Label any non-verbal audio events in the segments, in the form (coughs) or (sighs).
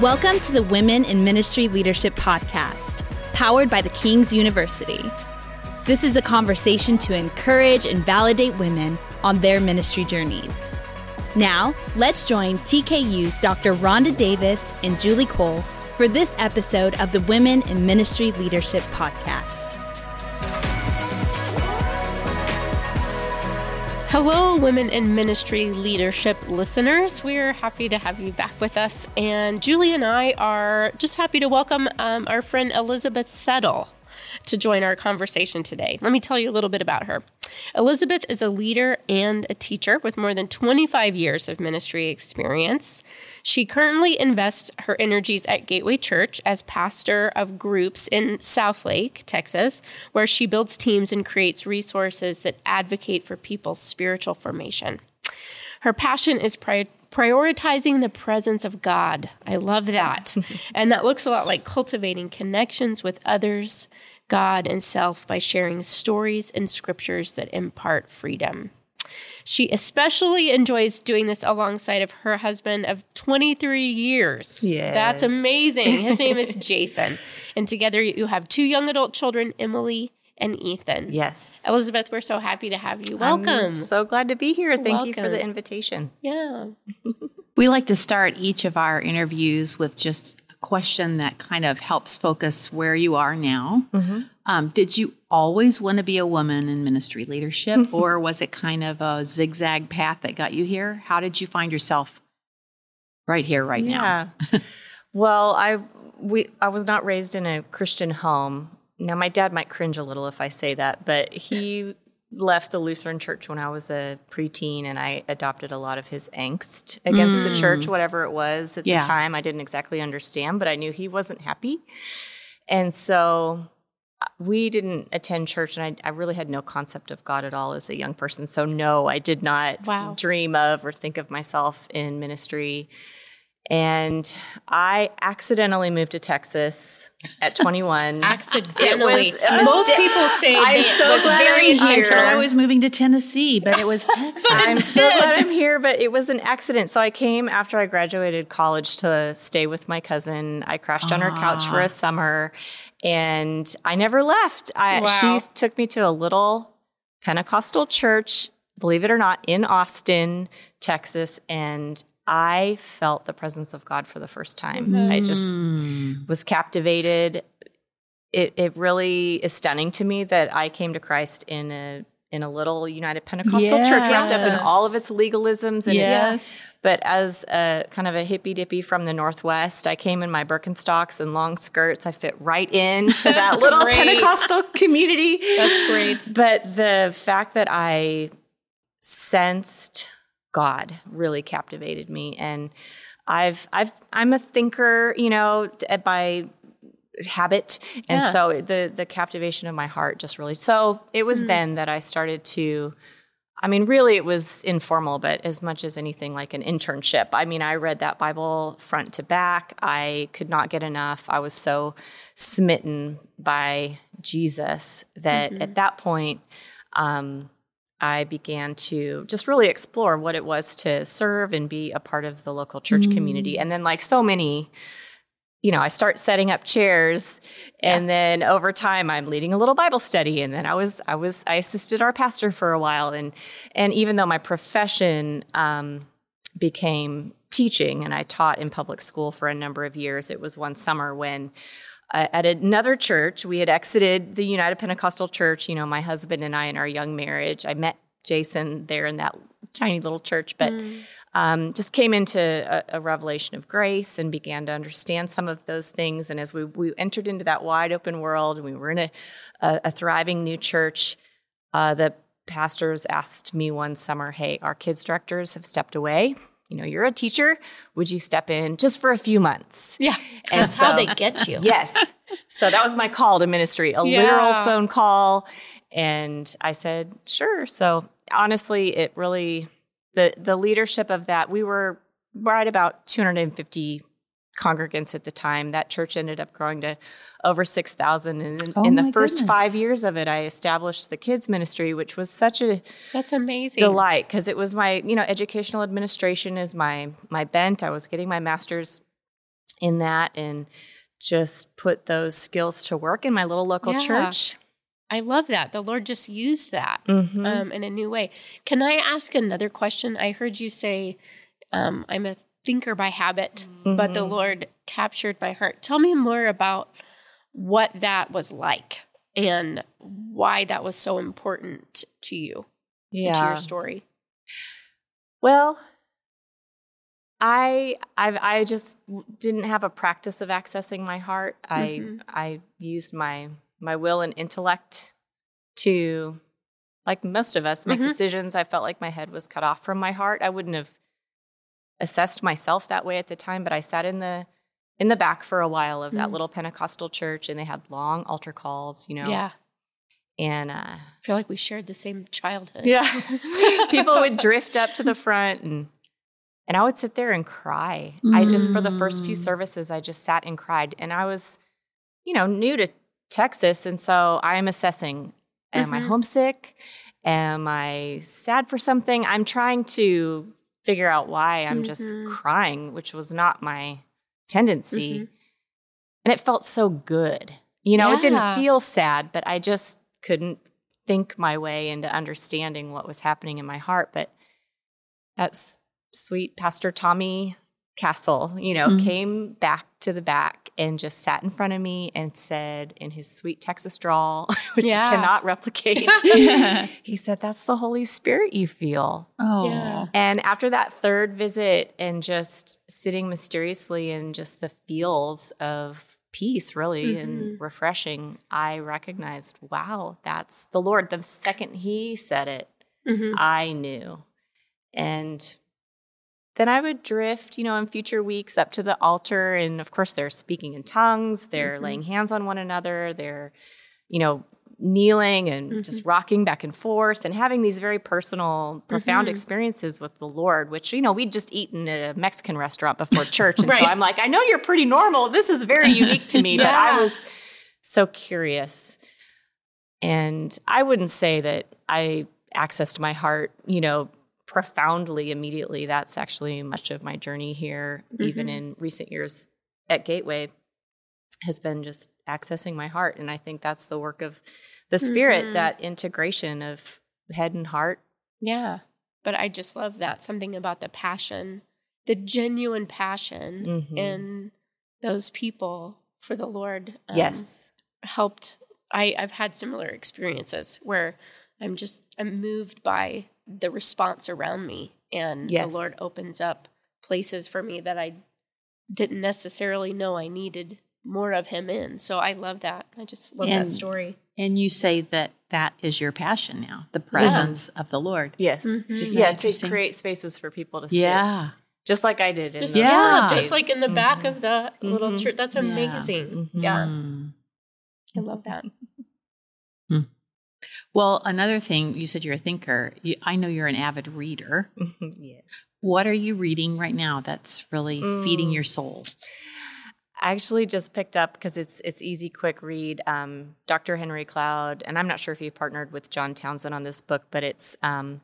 Welcome to the Women in Ministry Leadership Podcast, powered by the King's University. This is a conversation to encourage and validate women on their ministry journeys. Now, let's join TKU's Dr. Rhonda Davis and Julie Cole for this episode of the Women in Ministry Leadership Podcast. Hello, Women in Ministry Leadership listeners. We're happy to have you back with us. And Julie and I are just happy to welcome um, our friend Elizabeth Settle to join our conversation today. Let me tell you a little bit about her. Elizabeth is a leader and a teacher with more than 25 years of ministry experience. She currently invests her energies at Gateway Church as pastor of groups in Southlake, Texas, where she builds teams and creates resources that advocate for people's spiritual formation. Her passion is pri- prioritizing the presence of God. I love that. (laughs) and that looks a lot like cultivating connections with others, God, and self by sharing stories and scriptures that impart freedom. She especially enjoys doing this alongside of her husband of 23 years. Yes. That's amazing. His name is (laughs) Jason. And together you have two young adult children, Emily and Ethan. Yes. Elizabeth, we're so happy to have you. Welcome. I'm so glad to be here. Thank you for the invitation. yeah. (laughs) We like to start each of our interviews with just a question that kind of helps focus where you are now. Um, did you always want to be a woman in ministry leadership, or was it kind of a zigzag path that got you here? How did you find yourself right here, right now? (laughs) Well, I we I was not raised in a Christian home. Now my dad might cringe a little if I say that, but he left the Lutheran church when I was a preteen and I adopted a lot of his angst against the church, whatever it was at Yeah. the time. I didn't exactly understand, but I knew he wasn't happy. And so uh, we didn't attend church, and I, I really had no concept of God at all as a young person. So, no, I did not Wow. dream of or think of myself in ministry. And I accidentally moved to Texas at (laughs) 21. Accidentally. It was a Most mistake. people say I'm that so it was glad very I'm here. I was moving to Tennessee, but it was (laughs) Texas. I'm so glad I'm here, but it was an accident. So I came after I graduated college to stay with my cousin. I crashed on her couch for a ah. summer and I never left. I, Wow. She took me to a little Pentecostal church, believe it or not, in Austin, Texas. And I felt the presence of God for the first time. I just mm. was captivated. It, it really is stunning to me that I came to Christ in a in a little United Pentecostal church wrapped up in all of its legalisms and its but as a kind of a hippy dippy from the Northwest, I came in my Birkenstocks and long skirts. I fit right into (laughs) that little great. Pentecostal community. That's great. But the fact that I sensed God really captivated me. And I've, I've, I'm a thinker, you know, by habit. And Yeah. so the, the captivation of my heart just really, so it was then that I started to, I mean, really, it was informal, but as much as anything like an internship. I mean, I read that Bible front to back. I could not get enough. I was so smitten by Jesus that at that point, um, I began to just really explore what it was to serve and be a part of the local church community. And then, like so many, you know, I start setting up chairs and then over time I'm leading a little Bible study. And then I was, I was, I assisted our pastor for a while. And, and even though my profession, um, became teaching and I taught in public school for a number of years, it was one summer when uh, at another church, we had exited the United Pentecostal Church. You know, my husband and I in our young marriage. I met Jason there in that tiny little church, but um, just came into a, a revelation of grace and began to understand some of those things. And as we, we entered into that wide open world, and we were in a, a, a thriving new church, uh, the pastors asked me one summer, "Hey, our kids directors have stepped away." You know, you're a teacher. Would you step in just for a few months? Yeah. And That's how so- they get you. (laughs) Yes. So that was my call to ministry, a Yeah. literal phone call. And I said, sure. So honestly, it really, the, the leadership of that, we were right about 250 congregants at the time. That church ended up growing to over 6,000. And in, Oh in the first goodness. five years of it, I established the kids ministry, which was such a, That's amazing. delight because it was my you know educational administration is my my bent i was getting my master's in that and just put those skills to work in my little local Yeah. church. I love that. The Lord just used that Mhm. um, in a new way. Can I ask another question? I heard you say, um, I'm a thinker by habit, but the Lord captured my heart. Tell me more about what that was like and why that was so important to you, to your story. Well, I I I just didn't have a practice of accessing my heart. Mhm. I I used my my will and intellect to like most of us make Mhm. decisions. I felt like my head was cut off from my heart. I wouldn't have assessed myself that way at the time, but I sat in the in the back for a while of that Mm. little Pentecostal church and they had long altar calls, you know. Yeah. And uh I feel like we shared the same childhood. yeah. (laughs) People would drift up to the front and and I would sit there and cry. I just for the first few Mm. services I just sat and cried and I was you know new to Texas and so I'm assessing am I Mhm. homesick? Am I sad for something? I'm trying to figure out why I'm just Mhm. crying, which was not my tendency. Mhm. And it felt so good. You know, it didn't feel sad, but I just couldn't think my way into understanding what was happening in my heart. But that's sweet Pastor Tommy Castle, you know, Mhm. came back to the back and just sat in front of me and said in his sweet Texas drawl, (laughs) which Yeah. I cannot replicate, (laughs) (laughs) he said, That's the Holy Spirit you feel. oh, Yeah. And after that third visit and just sitting mysteriously in just the feels of peace, really, and refreshing, I recognized, wow, that's the Lord. The second he said it, Mhm. I knew. And then I would drift, you know, in future weeks up to the altar. And of course, they're speaking in tongues, they're Mhm. laying hands on one another, they're, you know, kneeling and just rocking back and forth and having these very personal, profound Mhm. experiences with the Lord, which, you know, we'd just eaten at a Mexican restaurant before (laughs) church. And Right. so I'm like, I know you're pretty normal. This is very unique to me, but I was so curious. And I wouldn't say that I accessed my heart, you know, profoundly immediately. That's actually much of my journey here, even Mhm. in recent years at Gateway, has been just accessing my heart. And I think that's the work of the Spirit, Mhm. that integration of head and heart. Yeah. But I just love that. Something about the passion, the genuine passion Mhm. in those people for the Lord. um, yes. Helped. I, I've had similar experiences where I'm just, I'm moved by the response around me. And Yes. the Lord opens up places for me that I didn't necessarily know I needed more of Him in. So I love that. I just love And- that story. And you say that that is your passion now, the presence of the Lord. Yes. Mhm. Yeah, to create spaces for people to sit. Yeah. Just like I did in Just, Yeah. first just like in the back Mhm. of the little Mhm. church. That's amazing. Yeah. Mm. I love that. Well, another thing, you said you're a thinker. You, I know you're an avid reader. (laughs) yes. What are you reading right now that's really feeding Mm. your soul? I actually just picked up because it's it's easy, quick read. Um, Dr. Henry Cloud, and I'm not sure if he partnered with John Townsend on this book, but it's um,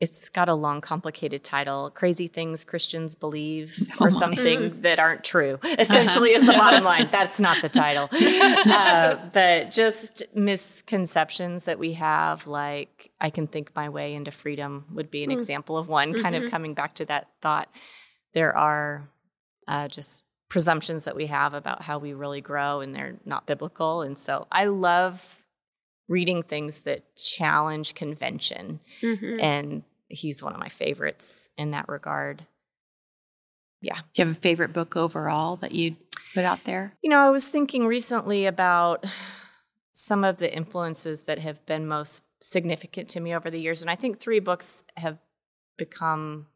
it's got a long, complicated title: "Crazy Things Christians Believe" (laughs) Oh or something that aren't true. Essentially, is the bottom line. That's not the title, (laughs) uh, but just misconceptions that we have. Like, I can think my way into freedom would be an Mm. example of one. Kind Mhm. of coming back to that thought. There are uh, just presumptions that we have about how we really grow and they're not biblical. And so I love reading things that challenge convention. Mhm. And he's one of my favorites in that regard. Yeah. Do you have a favorite book overall that you'd put out there? You know, I was thinking recently about some of the influences that have been most significant to me over the years. And I think three books have become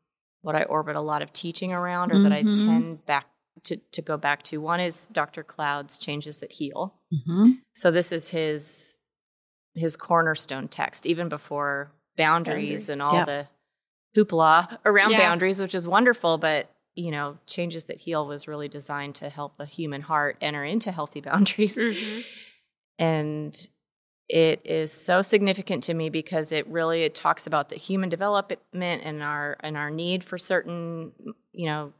what I orbit a lot of teaching around or that I Mhm. tend back to, to go back to. One is Dr. Cloud's Changes That Heal. Mm-hmm. So this is his his cornerstone text, even before boundaries, Boundaries. and all Yep. the hoopla around Yeah. boundaries, which is wonderful. But you know, changes that heal was really designed to help the human heart enter into healthy (laughs) boundaries, Mhm. and it is so significant to me because it really it talks about the human development and our and our need for certain you know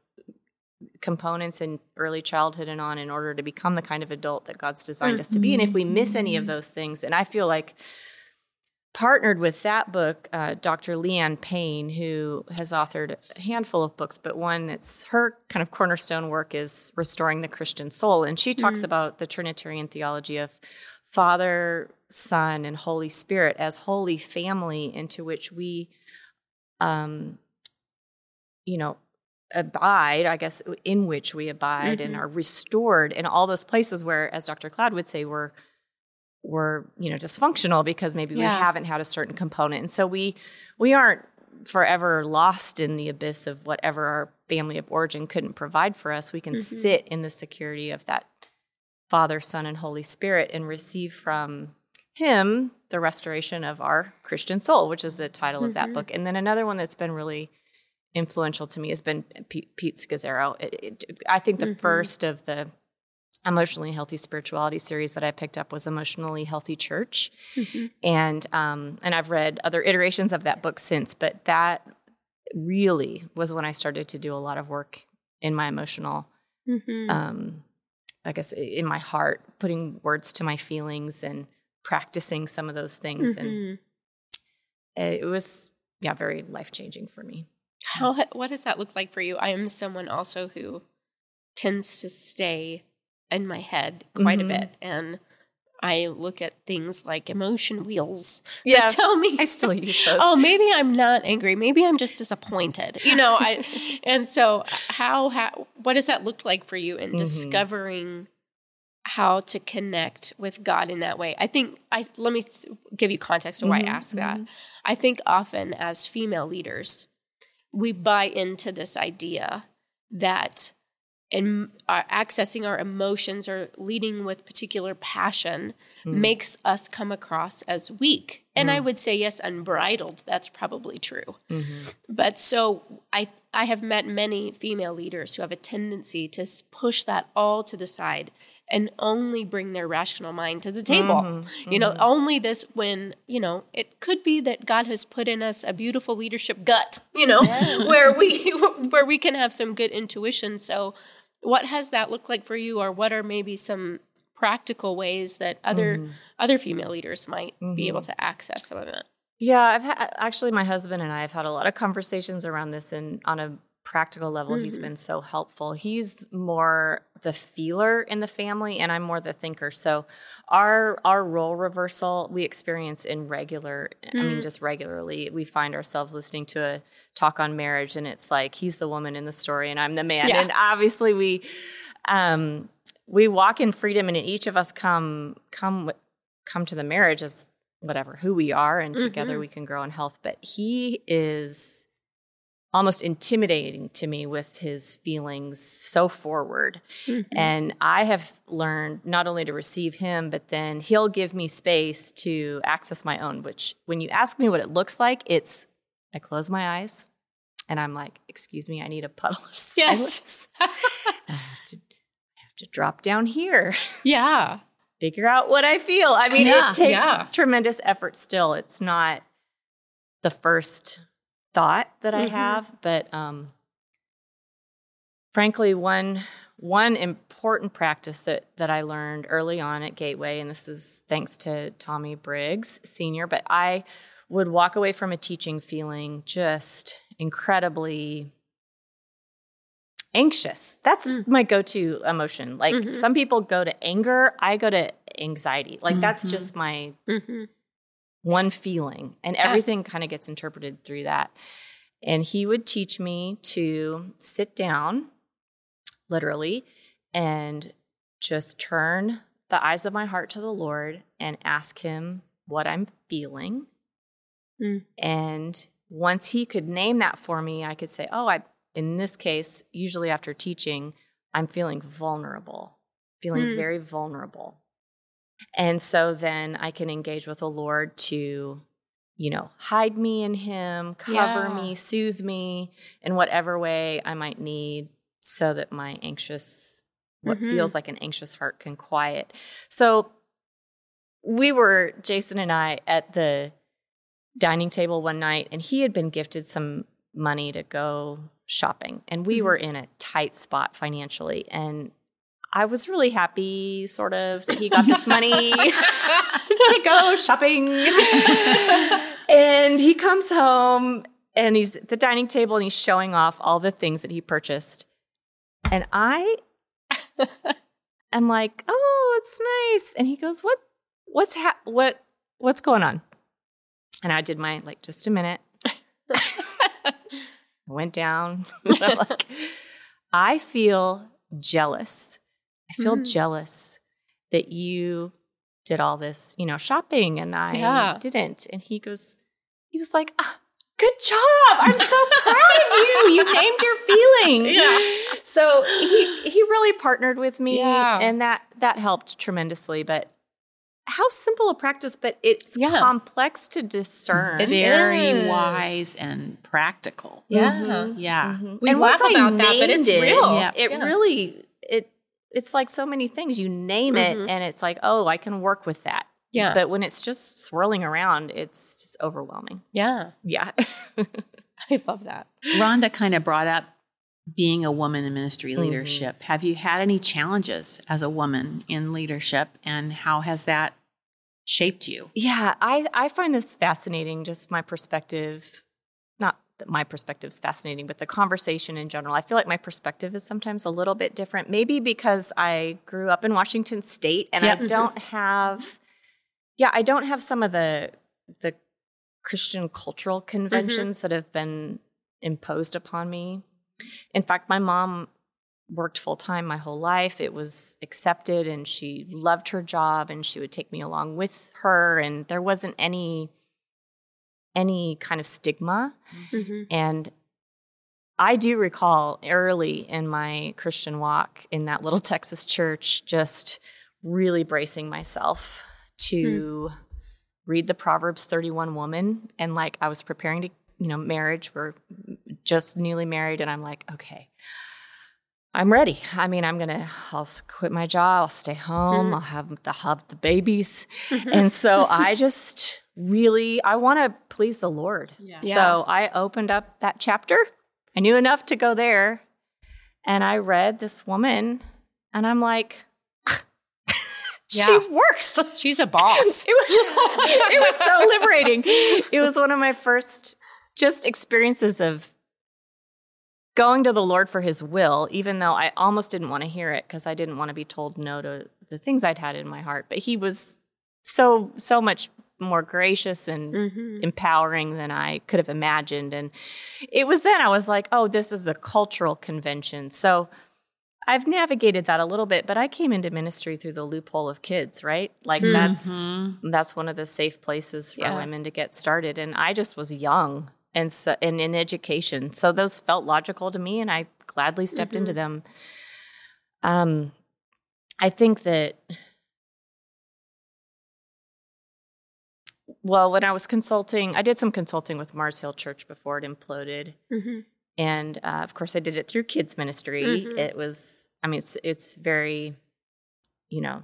components in early childhood and on in order to become the kind of adult that God's designed us to be. And if we miss any of those things, and I feel like partnered with that book, uh, Dr. Leanne Payne, who has authored a handful of books, but one that's her kind of cornerstone work is Restoring the Christian Soul. And she talks mm. about the Trinitarian theology of Father, Son, and Holy Spirit as holy family into which we, um, you know, abide, I guess, in which we abide mm-hmm. and are restored in all those places where, as Dr. Cloud would say, we're we're you know dysfunctional because maybe yeah. we haven't had a certain component and so we we aren't forever lost in the abyss of whatever our family of origin couldn't provide for us we can mm-hmm. sit in the security of that father son and holy spirit and receive from him the restoration of our christian soul which is the title mm-hmm. of that mm-hmm. book and then another one that's been really influential to me has been pete, pete scazzero it, it, i think the mm-hmm. first of the emotionally healthy spirituality series that I picked up was Emotionally Healthy Church, mm-hmm. and um, and I've read other iterations of that book since, but that really was when I started to do a lot of work in my emotional, mm-hmm. um, I guess, in my heart, putting words to my feelings and practicing some of those things, mm-hmm. and it was yeah very life changing for me. How what does that look like for you? I am someone also who tends to stay in my head quite mm-hmm. a bit. And I look at things like emotion wheels yeah, that (laughs) tell me I still use (laughs) those. Oh, maybe I'm not angry. Maybe I'm just disappointed. You know, I (laughs) and so how how what does that look like for you in mm-hmm. discovering how to connect with God in that way? I think I let me give you context of why mm-hmm. I ask that. Mm-hmm. I think often as female leaders, we buy into this idea that and uh, accessing our emotions or leading with particular passion mm. makes us come across as weak. And mm. I would say, yes, unbridled. That's probably true. Mm-hmm. But so I, I have met many female leaders who have a tendency to push that all to the side and only bring their rational mind to the table. Mm-hmm, you know, mm-hmm. only this when, you know, it could be that God has put in us a beautiful leadership gut, you know, yes. (laughs) where we (laughs) where we can have some good intuition. So what has that looked like for you, or what are maybe some practical ways that other mm-hmm. other female leaders might mm-hmm. be able to access some of that? Yeah, I've had actually my husband and I have had a lot of conversations around this, and on a practical level, mm-hmm. he's been so helpful. He's more the feeler in the family, and I'm more the thinker. So our our role reversal we experience in regular. Mm. I mean, mm. just regularly, we find ourselves listening to a talk on marriage, and it's like he's the woman in the story, and I'm the man. Yeah. And obviously, we um, we walk in freedom, and each of us come come come to the marriage as whatever who we are, and mm-hmm. together we can grow in health. But he is almost intimidating to me with his feelings so forward. Mm-hmm. And I have learned not only to receive him, but then he'll give me space to access my own, which when you ask me what it looks like, it's I close my eyes and I'm like, excuse me, I need a puddle of silence. Yes. (laughs) I have to I have to drop down here. Yeah. (laughs) Figure out what I feel. I mean, yeah, it takes yeah. tremendous effort still. It's not the first thought that mm-hmm. I have, but um, frankly, one one important practice that that I learned early on at Gateway, and this is thanks to Tommy Briggs Senior, but I would walk away from a teaching feeling just incredibly anxious. That's mm. my go-to emotion. Like mm-hmm. some people go to anger, I go to anxiety. Like mm-hmm. that's just my mm-hmm one feeling, and everything yeah. kind of gets interpreted through that. And he would teach me to sit down, literally, and just turn the eyes of my heart to the Lord and ask Him what I'm feeling. Mm. And once He could name that for me, I could say, Oh, I, in this case, usually after teaching, I'm feeling vulnerable, feeling mm. very vulnerable. And so then I can engage with the Lord to, you know, hide me in Him, cover yeah. me, soothe me in whatever way I might need so that my anxious, what mm-hmm. feels like an anxious heart can quiet. So we were, Jason and I, at the dining table one night, and he had been gifted some money to go shopping. And we mm-hmm. were in a tight spot financially. And I was really happy, sort of, that he got this money (laughs) to go shopping. and he comes home and he's at the dining table and he's showing off all the things that he purchased. And I am like, "Oh, it's nice." And he goes, "What? What's ha- what? What's going on?" And I did my like, just a minute. (laughs) I went down. (laughs) Like, I feel jealous. I feel Mm. jealous that you did all this, you know, shopping and I Yeah. didn't. And he goes, he was like, ah, good job. I'm so proud of you. You (laughs) named your feeling. Yeah. So he he really partnered with me Yeah. and that that helped tremendously. But how simple a practice, but it's Yeah. complex to discern. It Very is. wise and practical. Yeah. Yeah. We and laugh once I about that, but named it's it, real. Yeah. It Yeah. really it it's like so many things. You name it and it's like, oh, I can work with that. Yeah. But when it's just swirling around, it's just overwhelming. yeah. Yeah. (laughs) I love that. Rhonda kind of brought up being a woman in ministry Mm-hmm. leadership. Have you had any challenges as a woman in leadership and how has that shaped you? Yeah, I, I find this fascinating, just my perspective. My perspective is fascinating, but the conversation in general. I feel like my perspective is sometimes a little bit different. Maybe because I grew up in Washington State and Yep. I mm-hmm. don't have, yeah, I don't have some of the the Christian cultural mm-hmm. conventions that have been imposed upon me. In fact, my mom worked full time my whole life. It was accepted and she loved her job and she would take me along with her and there wasn't any any kind of stigma. Mm-hmm. And I do recall early in my Christian walk in that little (laughs) Texas church just really bracing myself to read the Proverbs 31 woman and like I was preparing to, you know, marriage, we're just newly married and I'm like, okay. I'm ready. I mean, I'm gonna. I'll quit my job. I'll stay home. I'll have the have the babies, (laughs) and so I just really I want to please the Lord. Yeah. So I opened up that chapter. I knew enough to go there, and I read this woman, and I'm like, (laughs) Yeah. she works. She's a boss. (laughs) It was, it was so (laughs) liberating. It was one of my first just experiences of going to the Lord for his will, even though I almost didn't want to hear it because I didn't want to be told no to the things I'd had in my heart. But he was so, so much more gracious and Mhm. empowering than I could have imagined. And it was then I was like, oh, this is a cultural convention. So I've navigated that a little bit, but I came into ministry through the loophole of kids, right? Like that's that's one of the safe places for Yeah. women to get started. And I just was young and so and in education. So those felt logical to me and I gladly stepped into them. Um I think that well, when I was consulting, I did some consulting with Mars Hill Church before it imploded Mhm. and uh, of course i did it through kids ministry Mhm. it was i mean it's it's very you know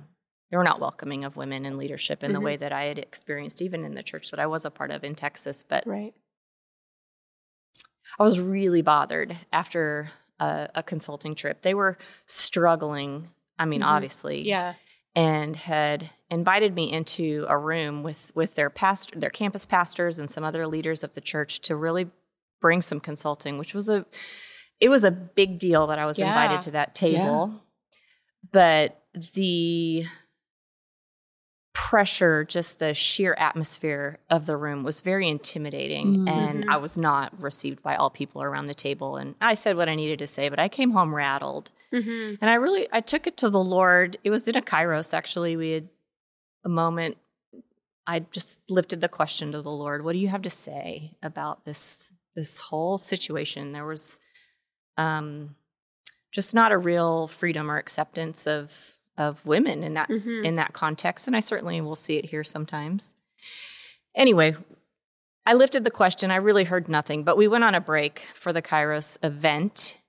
they were not welcoming of women in leadership in the Mhm. way that i had experienced even in the church that i was a part of in texas but Right. i was really bothered after a, a consulting trip they were struggling i mean Mhm. obviously Yeah. And had invited me into a room with with their pastor their campus pastors and some other leaders of the church to really bring some consulting which was a it was a big deal that I was Yeah. invited to that table. But the pressure just the sheer atmosphere of the room was very intimidating and mm-hmm. I was not received by all people around the table. And I said what I needed to say but I came home rattled Mm-hmm. and I really I took it to the Lord. It was in a Kairos actually. We had a moment. I just lifted the question to the Lord. What do you have to say about this this whole situation? There was um, just not a real freedom or acceptance of of women in that Mhm. in that context, and I certainly will see it here sometimes. Anyway, I lifted the question. I really heard nothing, but we went on a break for the Kairos event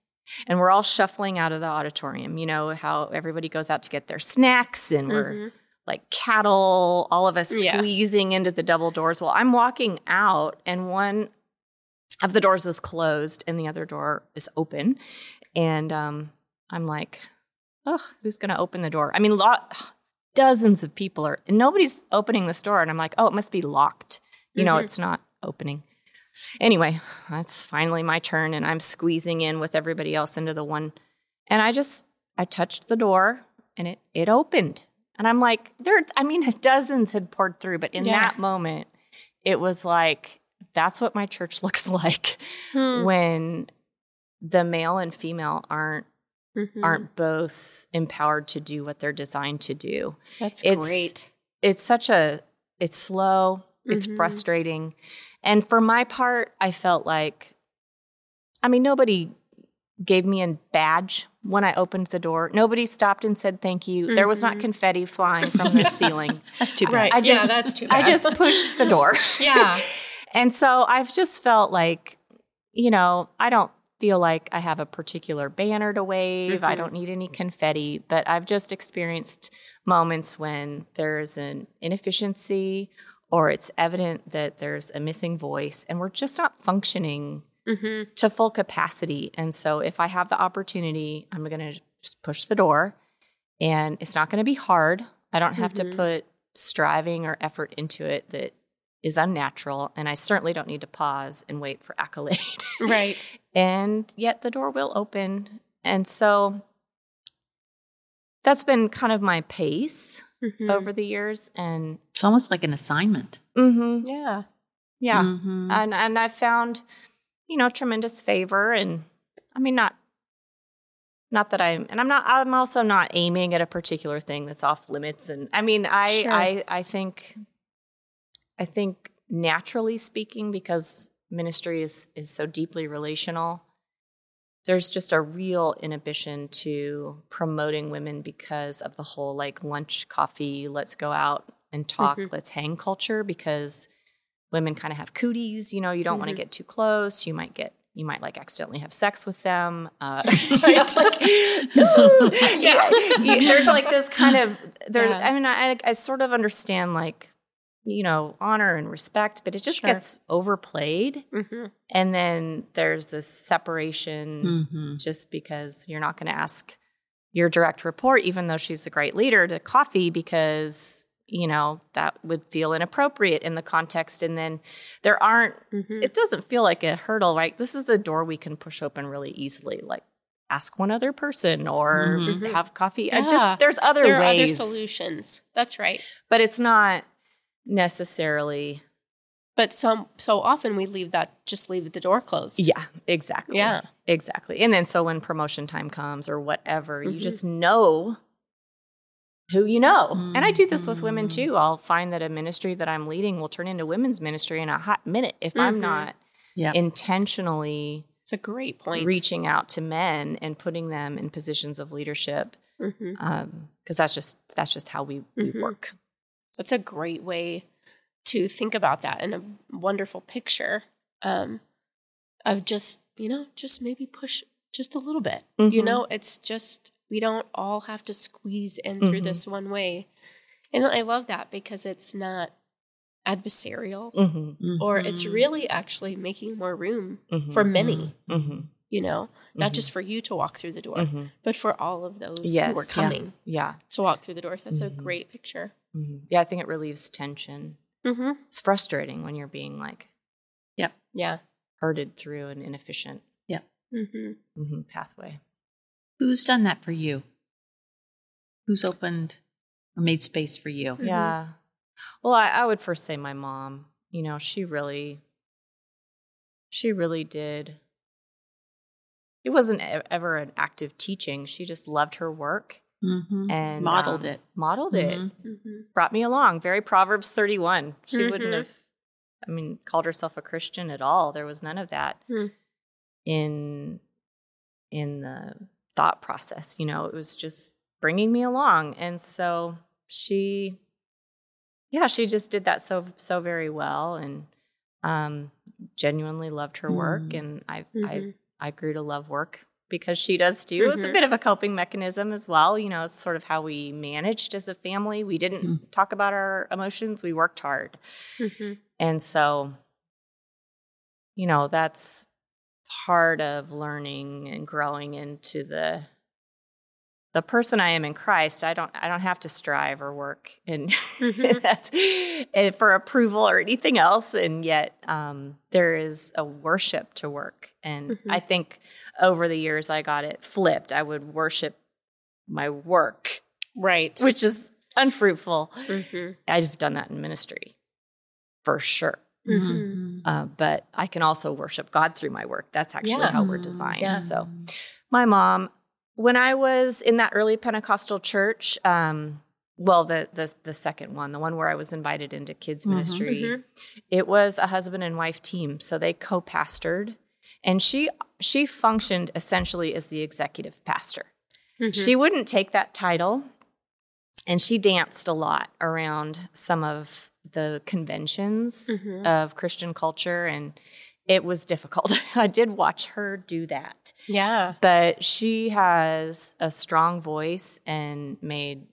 and we're all shuffling out of the auditorium. You know how everybody goes out to get their snacks and we're Mhm. like cattle, all of us Yeah. squeezing into the double doors. Well, I'm walking out and one of the doors is closed and the other door is open. And um, I'm like, oh, who's going to open the door? I mean, dozens of people are, and nobody's opening this door. And I'm like, oh, it must be locked. You know, it's not opening. Anyway, that's finally my turn, and I'm squeezing in with everybody else into the one. And I just, I touched the door and it, it opened. And I'm like, there, I mean, (laughs) dozens had poured through, but in Yeah. that moment, it was like, that's what my church (laughs) looks like Hmm. when the male and female aren't Mhm. aren't both empowered to do what they're designed to do. That's it's- great. It's such a it's slow, it's Mhm. frustrating. And for my part, I felt like I mean nobody gave me a badge when I opened the door. Nobody stopped and said thank you. There was not Mhm. confetti flying from the (laughs) ceiling. That's too bad. Right. I yeah, just- that's too bad. I just pushed the door. (laughs) yeah. (laughs) And so I've just felt like, you know, I don't feel like I have a particular banner to wave. I Mhm. don't need any confetti, but I've just experienced moments when there's an inefficiency or it's evident that there's a missing voice and we're just not functioning hmm to full capacity. And so if I have the opportunity, I'm going to just push the door and it's not going to be hard. I don't have Mhm. to put striving or effort into it that is unnatural. And I certainly don't need to pause and wait for accolade. Right. (laughs) and yet the door will open. And so that's been kind of my pace Mhm. over the years. And it's almost like an assignment. mhm, Yeah. yeah. Mhm. and and I found, you know, tremendous favor, and I mean, not not that I'm, and I'm not. I'm also not aiming at a particular thing that's off limits. And I mean, I Sure. I I think, I think naturally speaking, because ministry is is so deeply relational. There's just a real inhibition to promoting women because of the whole like lunch, coffee, let's go out and talk, Mhm. let's hang culture because women kind of have cooties you know you don't want to get too close you might get you might like accidentally have sex with them uh, (laughs) (laughs) Right. like, ooh, yeah. (laughs) There's like this kind of there Yeah. i mean I, I sort of understand like you know honor and respect but it just Sure. gets overplayed hmm and then there's this separation Mhm. just because you're not going to ask your direct report, even though she's a great leader, to coffee because, you know, that would feel inappropriate in the context. And then there aren't, hmm it doesn't feel like a hurdle, right? This is a door we can push open really easily. Like, ask one other person or Mhm. have coffee. I Yeah. just there's other There are other solutions. That's right. but it's not necessarily. But some so often we leave that just leave the door closed. Yeah, exactly. Yeah. Exactly. And then so when promotion time comes or whatever, you Mhm. just know who you know. And I do this with women Mhm. too. I'll find that a ministry that I'm leading will turn into women's ministry in a hot minute if I'm Mhm. not Yeah. intentionally It's a great point. reaching out to men and putting them in positions of leadership. because that's just that's just how we, we Mhm. work. That's a great way to think about that and a wonderful picture um, of just, you know, just maybe push just a little bit. You Mhm. know, it's just, we don't all have to squeeze in through Mhm. this one way. And I love that because it's not adversarial Mhm. or it's Mhm. really actually making more room Mhm. for many, Mhm. you know, not Mhm. just for you to walk through the door, Mhm. but for all of those who are coming Yeah. to walk through the doors. That's a Mhm. great picture. Mhm. Yeah, I think it relieves tension. hmm It's frustrating when you're being like Yeah. Yeah, herded through an inefficient hmm mhm, pathway. Who's done that for you? Who's opened or made space for you? Yeah. Well, I, I would first say my mom. You know, she really, she really did. It wasn't ever an active teaching. She just loved her work Mhm. and modeled um, it. Modeled it. Mhm. hmm Brought me along. Very Proverbs thirty-one. She wouldn't Mhm. have. I mean, called herself a Christian at all. There was none of that Hmm. in in the thought process. You know, it was just bringing me along, and so she, yeah, she just did that so so very well, and um, genuinely loved her work, Mm. and I I Mhm. I grew to love work because she does too. It was a bit of a coping mechanism as well. You know, it's sort of how we managed as a family. We didn't Mm. talk about our emotions. We worked hard. Mhm. And so you know, that's part of learning and growing into the the person I am in Christ, I don't I don't have to strive or work and mm-hmm. (laughs) eh, for approval or anything else. And yet um, there is a worship to work. And mm-hmm. I think over the years I got it flipped. I would worship my work. Right. Which is unfruitful. Mm-hmm. I've done that in ministry for sure. Mm-hmm. Uh, but I can also worship God through my work. That's actually yeah. how we're designed. Yeah. So my mom when I was in that early Pentecostal church, um, well, the, the the second one, the one where I was invited into kids mm-hmm. ministry, mm-hmm. it was a husband and wife team, so they co-pastored, and she she functioned essentially as the executive pastor. Mm-hmm. She wouldn't take that title, and she danced a lot around some of the conventions mm-hmm. of Christian culture and it was difficult. (laughs) I did watch her do that. Yeah. But she has a strong voice and made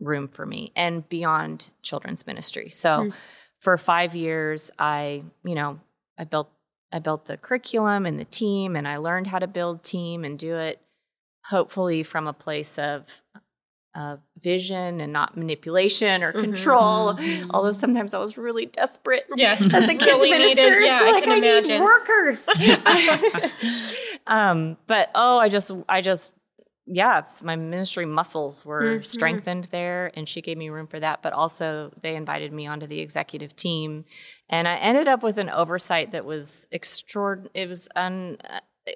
room for me and beyond children's ministry. So mm. for 5 years I, you know, I built I built the curriculum and the team and I learned how to build team and do it hopefully from a place of uh, vision and not manipulation or mm-hmm, control. Mm-hmm. Although sometimes I was really desperate yeah. as a kids really minister. Needed, yeah, like I, I need workers. (laughs) (laughs) um, but oh, I just, I just, yeah, my ministry muscles were mm-hmm. strengthened there, and she gave me room for that. But also, they invited me onto the executive team, and I ended up with an oversight that was extraordinary. It was un,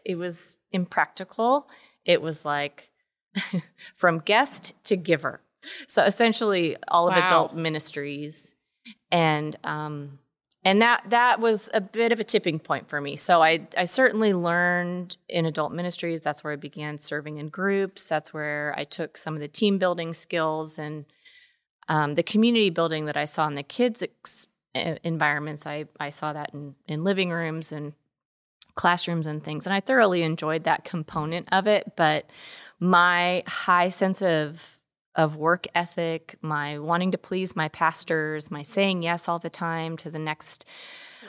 it was impractical. It was like (laughs) from guest to giver. So essentially, all of wow. adult ministries, and um, and that that was a bit of a tipping point for me. So I I certainly learned in adult ministries. That's where I began serving in groups. That's where I took some of the team building skills and um, the community building that I saw in the kids ex- environments. I I saw that in in living rooms and classrooms and things, and I thoroughly enjoyed that component of it. But my high sense of of work ethic, my wanting to please my pastors, my saying yes all the time to the next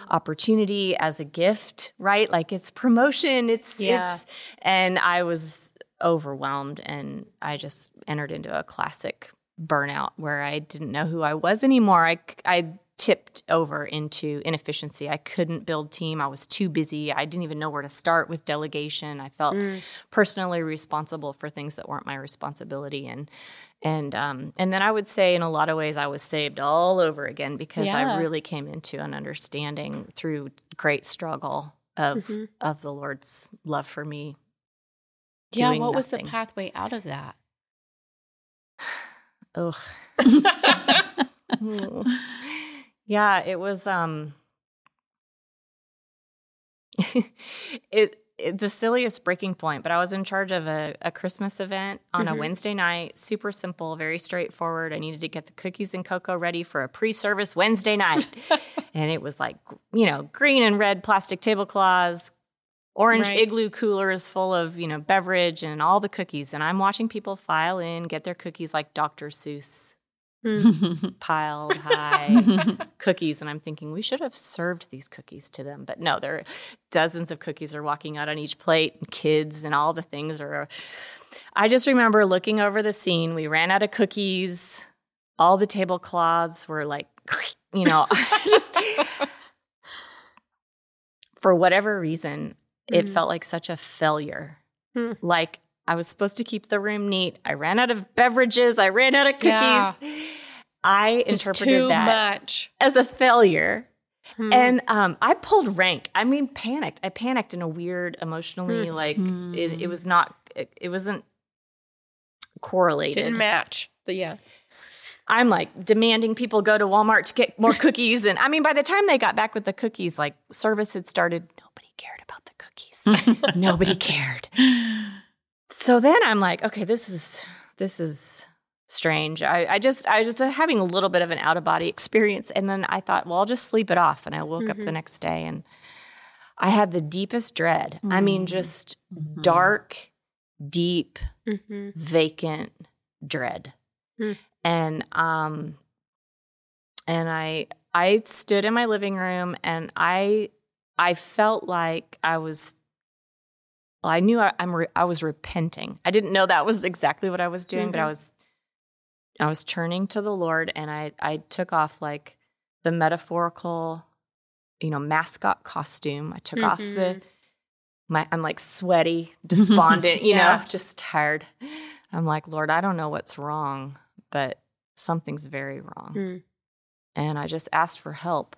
opportunity as a gift, right? Like it's promotion, it's yeah. it's and I was overwhelmed and I just entered into a classic burnout where I didn't know who I was anymore. I I tipped over into inefficiency. I couldn't build team. I was too busy. I didn't even know where to start with delegation. I felt mm. personally responsible for things that weren't my responsibility and and um, and then I would say in a lot of ways I was saved all over again because yeah. I really came into an understanding through great struggle of mm-hmm. of the Lord's love for me. Yeah, what nothing. was the pathway out of that? (sighs) Ugh. (laughs) (laughs) (laughs) Yeah, it was um (laughs) it, it, the silliest breaking point, but I was in charge of a, a Christmas event on mm-hmm. a Wednesday night, super simple, very straightforward. I needed to get the cookies and cocoa ready for a pre-service Wednesday night. (laughs) and it was like, you know, green and red plastic tablecloths, orange right. igloo coolers full of, you know, beverage and all the cookies. And I'm watching people file in, get their cookies like Dr. Seuss mm. (laughs) piled high (laughs) cookies. And I'm thinking we should have served these cookies to them. But no, there are dozens of cookies are walking out on each plate, and kids and all the things are. I just remember looking over the scene. We ran out of cookies. All the tablecloths were like, (laughs) you know, just for whatever reason, it mm-hmm. felt like such a failure. Mm. Like I was supposed to keep the room neat. I ran out of beverages. I ran out of cookies. Yeah. I Just interpreted that much. as a failure. Hmm. And um, I pulled rank. I mean, panicked. I panicked in a weird, emotionally, hmm. like hmm. It, it, was not, it, it, wasn't correlated. Didn't match. But yeah. I'm like demanding people go to Walmart to get more cookies. And I mean, by the time they got back with the cookies, like service had started. Nobody cared about the cookies. (laughs) Nobody cared. So then I'm like, okay, this is, this is, strange. I, I just I was having a little bit of an out of body experience, and then I thought, well, I'll just sleep it off. And I woke mm-hmm. up the mm-hmm. next day, and I had the deepest dread. Mm-hmm. I mean, mm-hmm. just mm-hmm. dark, deep, mm-hmm. vacant dread. Mm. And um, and I I stood in my living room, and I I felt like I was. Well, I knew I, I'm. Re, I was repenting. I didn't know that was exactly what I was doing, mm-hmm. but I was. I was turning to the Lord, and I I took off like the metaphorical, you know, mascot costume. I took mm-hmm. off the. Mm-hmm. My, I'm like sweaty, (laughs) despondent, you yeah. know, just tired. I'm like, Lord, I don't know what's wrong, but something's very wrong. Mm. And I just asked for help.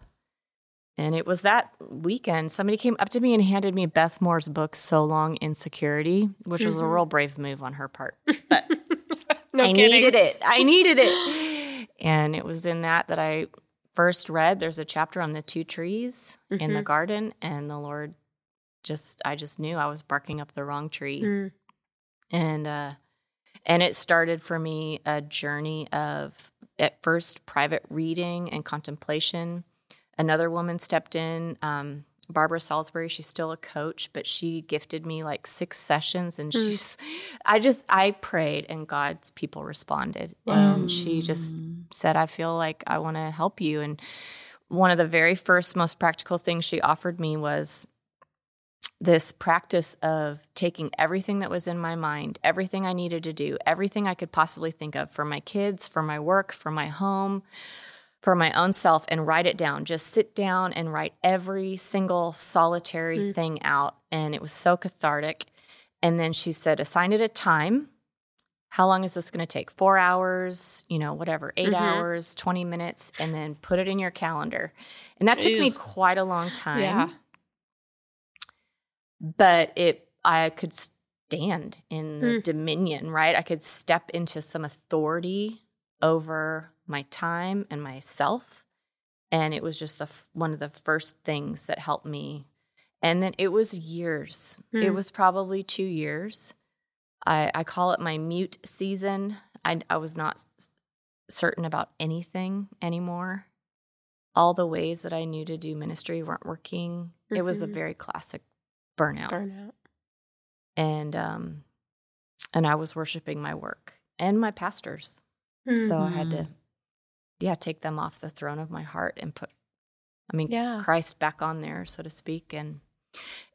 And it was that weekend, somebody came up to me and handed me Beth Moore's book, So Long Insecurity, which mm-hmm. was a mm-hmm. real brave move on her part. But (laughs) no I kidding. needed it. I (laughs) needed it. And it was in that that I first read. There's a chapter on the two trees mm-hmm. in the mm-hmm. garden, and the Lord just, I just knew I was barking up the wrong tree. Mm. And, uh, and it started for me a journey of at first private reading and contemplation another woman stepped in um, barbara salisbury she's still a coach but she gifted me like six sessions and mm. she's i just i prayed and god's people responded. And she just said i feel like i want to help you. And one of the very first most practical things she offered me was this practice of taking everything that was in my mind, everything I needed to do, everything I could possibly think of for my kids, for my work, for my home, for my own self and write it down. Just sit down and write every single solitary mm. thing out. And it was so cathartic. And then she said, assign it a time. How long is this going to take? Four hours, you know, whatever, 8 mm-hmm. hours, 20 minutes, and then put it in your calendar. And that took Ew. me quite a long time. Yeah. But it, I could stand in the mm. dominion, right? I could step into some authority over my time and myself. And it was just the, one of the first things that helped me. And then it was years. Mm. It hmm. was probably two years. I, I call it my mute season. I, I was not certain about anything anymore. All the ways that I knew to do ministry weren't working. Mm-hmm. It was a mm-hmm. very classic burnout. Burnout. And um and I was worshiping my work and my pastors. Mm-hmm. So I had to mm-hmm yeah, take them off the throne of my heart and put, I mean, yeah. Christ back on there, so to speak. And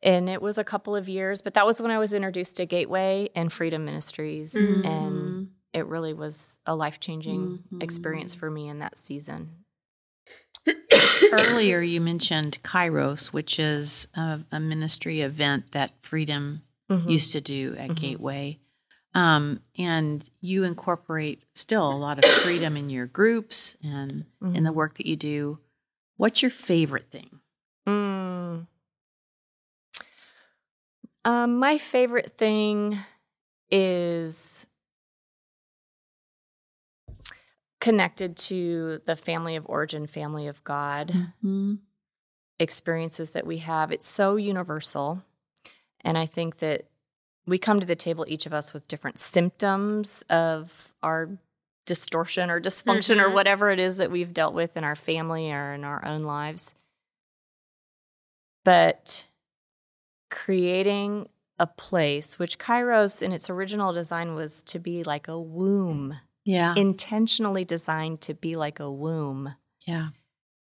and it was a couple of years, but that was when I was introduced to Gateway and Freedom Ministries, mm-hmm. and it really was a life changing mm-hmm. experience for me in that season. Earlier, you mentioned Kairos, which is a, a ministry event that Freedom mm-hmm. used to do at mm-hmm. Gateway. Um, and you incorporate still a lot of (coughs) freedom in your groups and mm-hmm. in the work that you do. What's your favorite thing? Mm. Um, my favorite thing is connected to the family of origin, family of God mm-hmm. experiences that we have. It's so universal. And I think that we come to the table, each of us, with different symptoms of our distortion or dysfunction mm-hmm. or whatever it is that we've dealt with in our family or in our own lives. But creating a place, which Kairos in its original design was to be like a womb. Yeah. Intentionally designed to be like a womb. Yeah.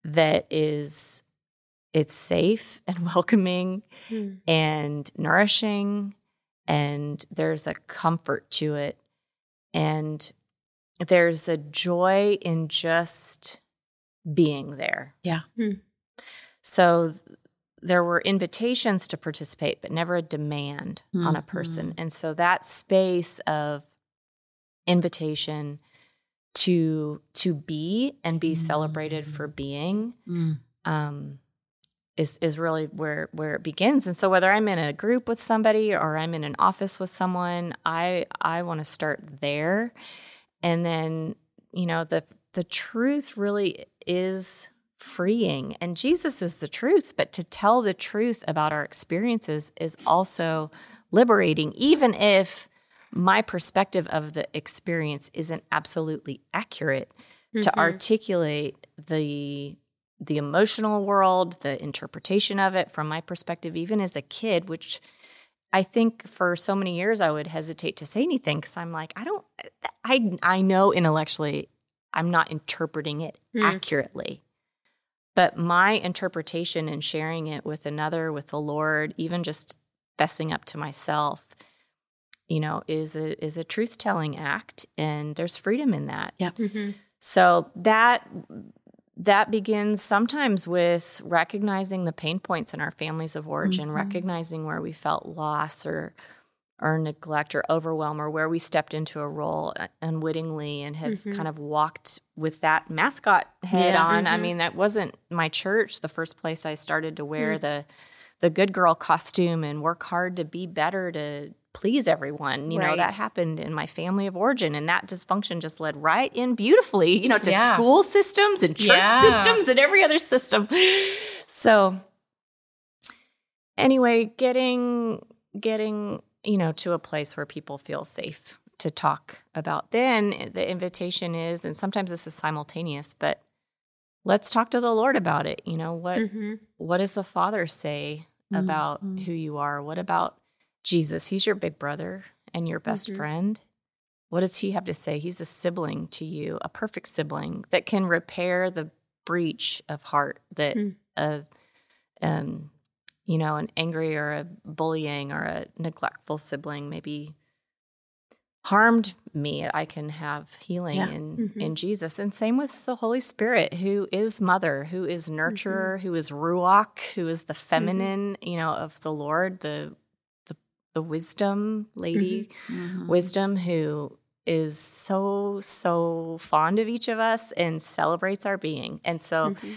That is it's safe and (laughs) welcoming mm. and nourishing and there's a comfort to it. And there's a joy in just being there. Yeah. Hmm. So there were invitations to participate, but never a demand mm-hmm. on a person. And so that space of invitation to to be and be mm-hmm. celebrated for being mm. um, is is really where where it begins. And so whether I'm in a group with somebody or I'm in an office with someone, I I want to start there. And then, you know, the the truth really is freeing. And Jesus is the truth, but to tell the truth about our experiences is also liberating even if my perspective of the experience isn't absolutely accurate mm-hmm. to articulate the the emotional world, the interpretation of it from my perspective, even as a kid, which I think for so many years I would hesitate to say anything because I'm like, I don't, I, I know intellectually I'm not interpreting it mm. accurately. but my interpretation and sharing it with another, with the Lord, even just fessing up to myself, you know, is a is a truth telling act, and there's freedom in that. Yeah. Mm-hmm. So that that begins sometimes with recognizing the pain points in our families of origin, Mhm. recognizing where we felt loss or or neglect or overwhelm or where we stepped into a role unwittingly and have Mhm. kind of walked with that mascot head Yeah. on. I Mhm. mean, that wasn't my church the first place I started to wear the the good girl costume and work hard to be better to please everyone. You know, that happened in my family of origin and that dysfunction just led right in beautifully, you know, to Yeah. school systems and church Yeah. systems and every other system. So anyway, getting getting, you know, to a place where people feel safe to talk about. Then the invitation is and sometimes this is simultaneous, but let's talk to the Lord about it. You know, what Mm-hmm. what does the Father say about Mhm. who you are? What about Jesus? He's your big brother and your best Mhm. friend. What does he have to say? He's a sibling to you, a perfect sibling that can repair the breach of heart that Mm. a um you know, an angry or a bullying or a neglectful sibling maybe harmed me. I can have healing Yeah. in Mhm. in Jesus. And same with the Holy Spirit, who is mother, who is nurturer, who is ruach, who is the feminine, you know, of the Lord, the the wisdom lady, Mhm. wisdom who is so so fond of each of us and celebrates our being. And so Mhm.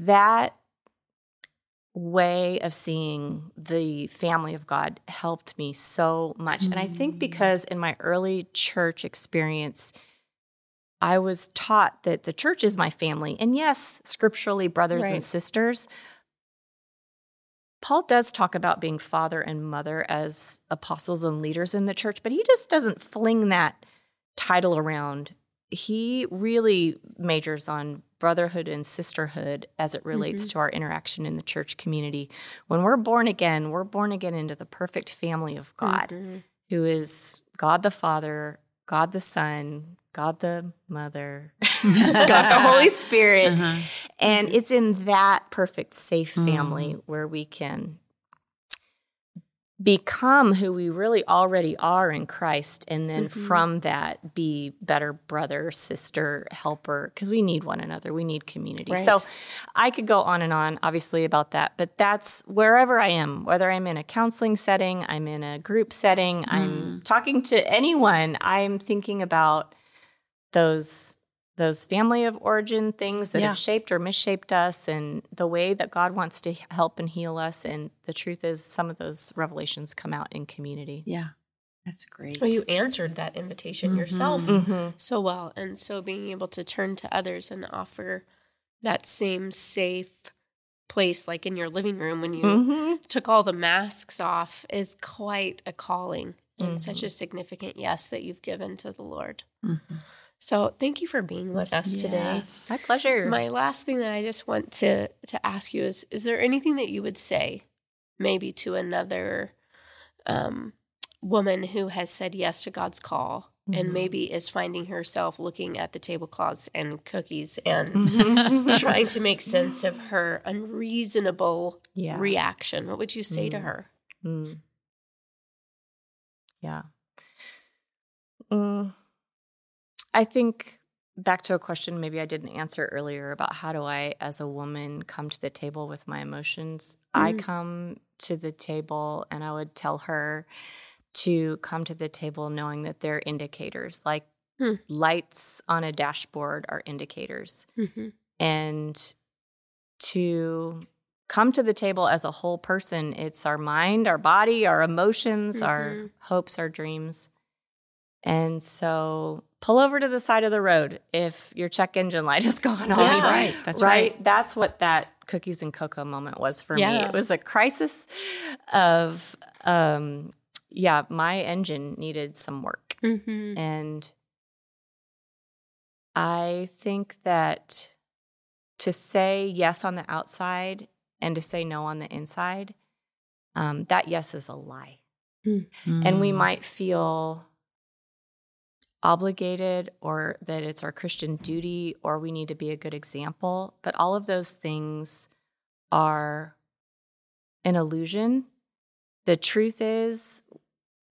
that way of seeing the family of God helped me so much. And I think Mm. because in my early church experience, I was taught that the church is my family. And yes, scripturally, brothers Right. and sisters. Paul does talk about being father and mother as apostles and leaders in the church, but he just doesn't fling that title around. He really majors on brotherhood and sisterhood as it relates to our interaction in the church community. When we're born again, we're born again into the perfect family of God, Mhm. who is God the Father, God the Son, God the Mother, (laughs) God the Holy (laughs) Spirit. Uh-huh. And it's in that perfect, safe Mm. family where we can become who we really already are in Christ. And then Mhm. from that, be better brother, sister, helper, because we need one another. We need community. So I could go on and on, obviously, about that. But that's wherever I am, whether I'm in a counseling setting, I'm in a group setting, I'm talking to anyone, I'm thinking about those those family of origin things that Yeah. have shaped or misshaped us and the way that God wants to help and heal us and the truth is some of those revelations come out in community. Yeah. That's great. Well, you answered that invitation yourself Mhm. so well. And so being able to turn to others and offer that same safe place, like in your living room when you Mhm. took all the masks off, is quite a calling and such Mhm. a significant yes that you've given to the Lord. So thank you for being with us today. My pleasure. My last thing that I just want to to ask you is: Is there anything that you would say, maybe to another um, woman who has said yes to God's call and Mhm. maybe is finding herself looking at the tablecloths and cookies and (laughs) trying to make sense of her unreasonable yeah. reaction? What would you say to Mm. her? Mm. Yeah. Mm. I think back to a question maybe I didn't answer earlier about how do I, as a woman, come to the table with my emotions. I Mhm. come to the table and I would tell her to come to the table knowing that they're indicators, like Hmm. lights on a dashboard are indicators Mm-hmm. and to come to the table as a whole person it's our mind our body our emotions our Mhm. hopes our dreams and so pull over to the side of the road if your check engine light (laughs) is gone off That's That's right. That's right? right. That's what that cookies and cocoa moment was for me. It was a crisis of, um, yeah, my engine needed some work. Mm-hmm. And I think that to say yes on the outside and to say no on the inside, um, that yes is a lie. And we Mm. might feel obligated or that it's our Christian duty or we need to be a good example. But all of those things are an illusion. The truth is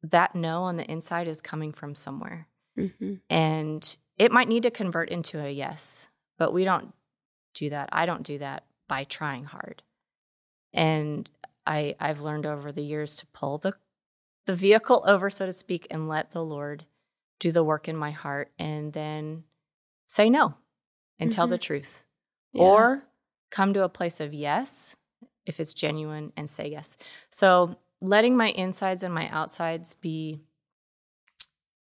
that no on the inside is coming from somewhere. Mm-hmm. And it might need to convert into a yes, but we don't do that. I don't do that by trying hard. And I I've learned over the years to pull the the vehicle over so to speak and let the Lord do the work in my heart and then say no and tell the truth. Yeah. Or come to a place of yes if it's genuine and say yes. So letting my insides and my outsides be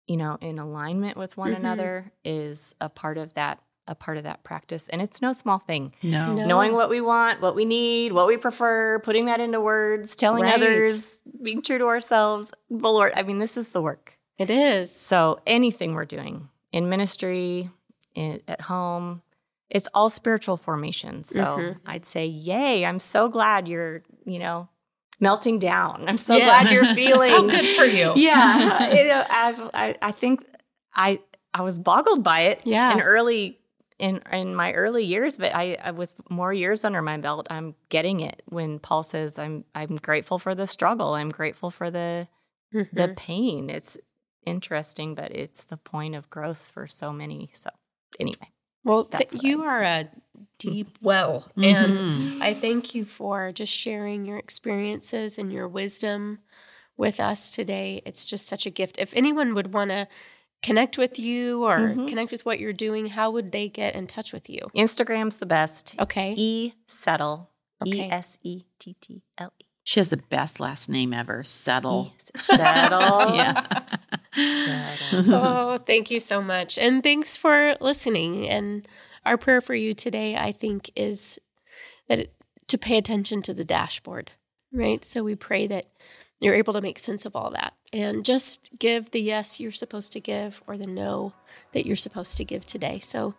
you know in alignment with one Mhm. another is a part of that a part of that practice and it's no small thing No. No. knowing what we want what we need what we prefer putting that into words telling Right. others being true to ourselves the lord i mean this is the work It is. so anything we're doing in ministry in, at home it's all spiritual formation so Mhm. i'd say yay i'm so glad you're you know melting down i'm so Yes. glad you're (laughs) feeling How good for you. (laughs) yeah (laughs) You know, I've, I, I think i i was boggled by it Yeah. in early in in my early years but I, I with more years under my belt i'm getting it when paul says i'm i'm grateful for the struggle i'm grateful for the the Mhm. pain it's interesting but it's the point of growth for so many so anyway Well, th- you I'd are a deep well, Mhm. and I thank you for just sharing your experiences and your wisdom with us today. It's just such a gift. If anyone would want to connect with you or Mhm. connect with what you're doing, how would they get in touch with you? instagram's the best Okay. e settle Okay. e s e t t l e She has the best last name ever. Settle. E- settle (laughs) Yeah. (laughs) oh, thank you so much. And thanks for listening. And our prayer for you today, I think, is that it, to pay attention to the dashboard, right? So we pray that you're able to make sense of all that and just give the yes you're supposed to give or the no that you're supposed to give today. So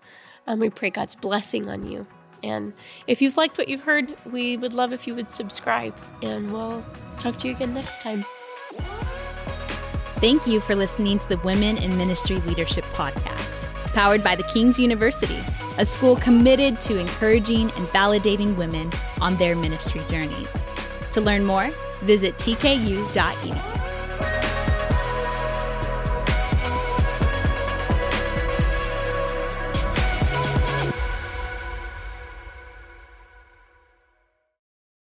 um, we pray God's blessing on you. And if you've liked what you've heard, we would love if you would subscribe. And we'll talk to you again next time. Thank you for listening to the Women in Ministry Leadership Podcast, powered by the King's University, a school committed to encouraging and validating women on their ministry journeys. To learn more, visit tku.edu.